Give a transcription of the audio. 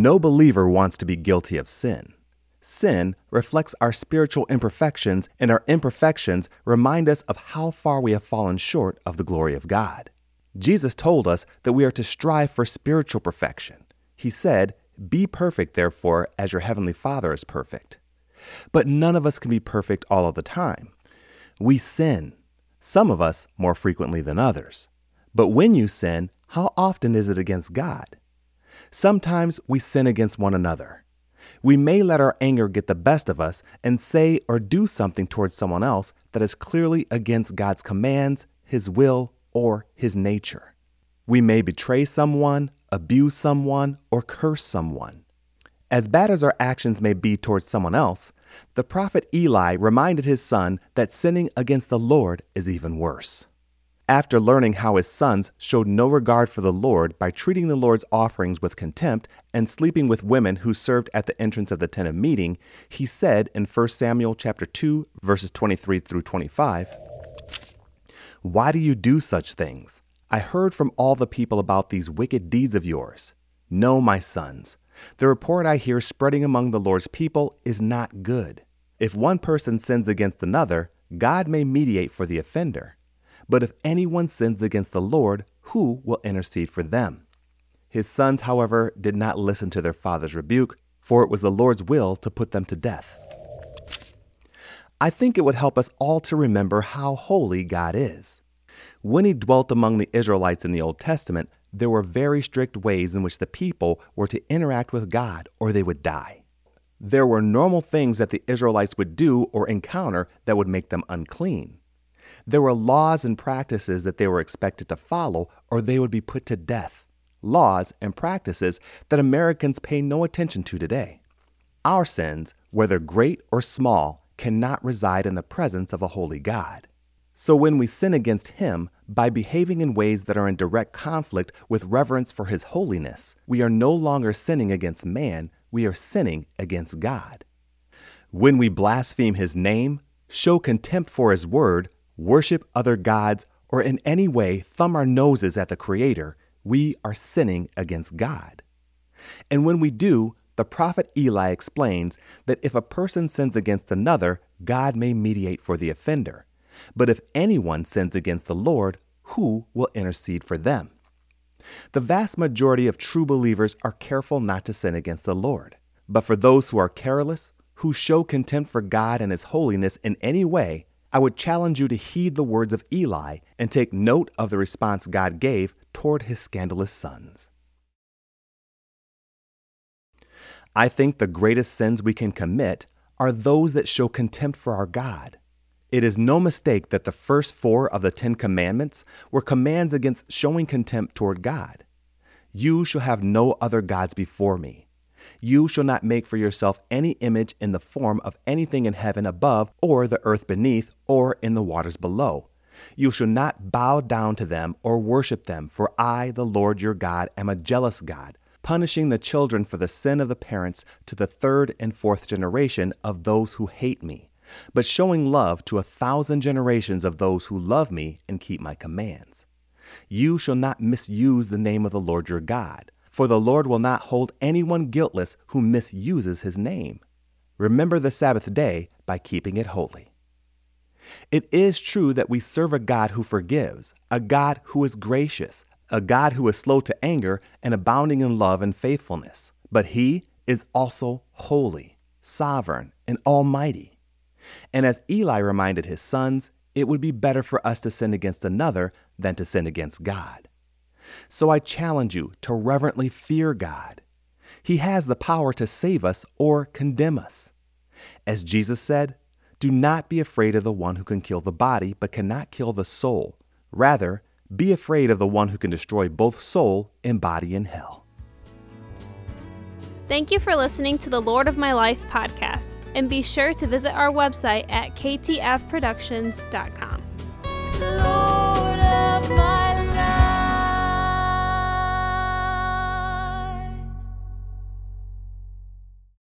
No believer wants to be guilty of sin. Sin reflects our spiritual imperfections, and our imperfections remind us of how far we have fallen short of the glory of God. Jesus told us that we are to strive for spiritual perfection. He said, Be perfect, therefore, as your heavenly Father is perfect. But none of us can be perfect all of the time. We sin, some of us more frequently than others. But when you sin, how often is it against God? Sometimes we sin against one another. We may let our anger get the best of us and say or do something towards someone else that is clearly against God's commands, His will, or His nature. We may betray someone, abuse someone, or curse someone. As bad as our actions may be towards someone else, the prophet Eli reminded his son that sinning against the Lord is even worse. After learning how his sons showed no regard for the Lord by treating the Lord's offerings with contempt and sleeping with women who served at the entrance of the tent of meeting, he said in 1 Samuel chapter 2 verses 23 through 25, "Why do you do such things? I heard from all the people about these wicked deeds of yours. No, my sons, the report I hear spreading among the Lord's people is not good. If one person sins against another, God may mediate for the offender. But if anyone sins against the Lord, who will intercede for them? His sons, however, did not listen to their father's rebuke, for it was the Lord's will to put them to death. I think it would help us all to remember how holy God is. When he dwelt among the Israelites in the Old Testament, there were very strict ways in which the people were to interact with God or they would die. There were normal things that the Israelites would do or encounter that would make them unclean. There were laws and practices that they were expected to follow or they would be put to death. Laws and practices that Americans pay no attention to today. Our sins, whether great or small, cannot reside in the presence of a holy God. So when we sin against Him by behaving in ways that are in direct conflict with reverence for His holiness, we are no longer sinning against man, we are sinning against God. When we blaspheme His name, show contempt for His word, worship other gods, or in any way thumb our noses at the Creator, we are sinning against God. And when we do, the prophet Eli explains that if a person sins against another, God may mediate for the offender. But if anyone sins against the Lord, who will intercede for them? The vast majority of true believers are careful not to sin against the Lord. But for those who are careless, who show contempt for God and His holiness in any way, I would challenge you to heed the words of Eli and take note of the response God gave toward his scandalous sons. I think the greatest sins we can commit are those that show contempt for our God. It is no mistake that the first four of the Ten Commandments were commands against showing contempt toward God. You shall have no other gods before me. You shall not make for yourself any image in the form of anything in heaven above, or the earth beneath, or in the waters below. You shall not bow down to them or worship them, for I, the Lord your God, am a jealous God, punishing the children for the sin of the parents to the third and fourth generation of those who hate me but showing love to a thousand generations of those who love me and keep my commands. You shall not misuse the name of the Lord your God, for the Lord will not hold anyone guiltless who misuses his name. Remember the Sabbath day by keeping it holy. It is true that we serve a God who forgives, a God who is gracious, a God who is slow to anger and abounding in love and faithfulness. But he is also holy, sovereign, and almighty. And as Eli reminded his sons, it would be better for us to sin against another than to sin against God. So I challenge you to reverently fear God. He has the power to save us or condemn us. As Jesus said, do not be afraid of the one who can kill the body but cannot kill the soul. Rather, be afraid of the one who can destroy both soul and body in hell. Thank you for listening to the Lord of My Life podcast, and be sure to visit our website at ktfproductions.com.